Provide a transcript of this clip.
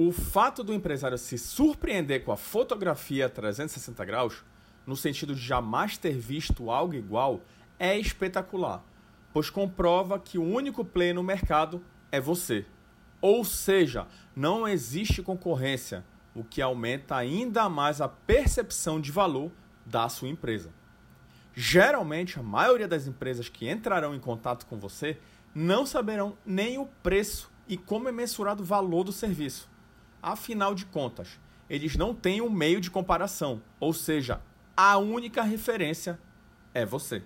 O fato do empresário se surpreender com a fotografia 360 graus, no sentido de jamais ter visto algo igual, é espetacular, pois comprova que o único play no mercado é você. Ou seja, não existe concorrência, o que aumenta ainda mais a percepção de valor da sua empresa. Geralmente, a maioria das empresas que entrarão em contato com você não saberão nem o preço e como é mensurado o valor do serviço. Afinal de contas, eles não têm um meio de comparação, ou seja, a única referência é você.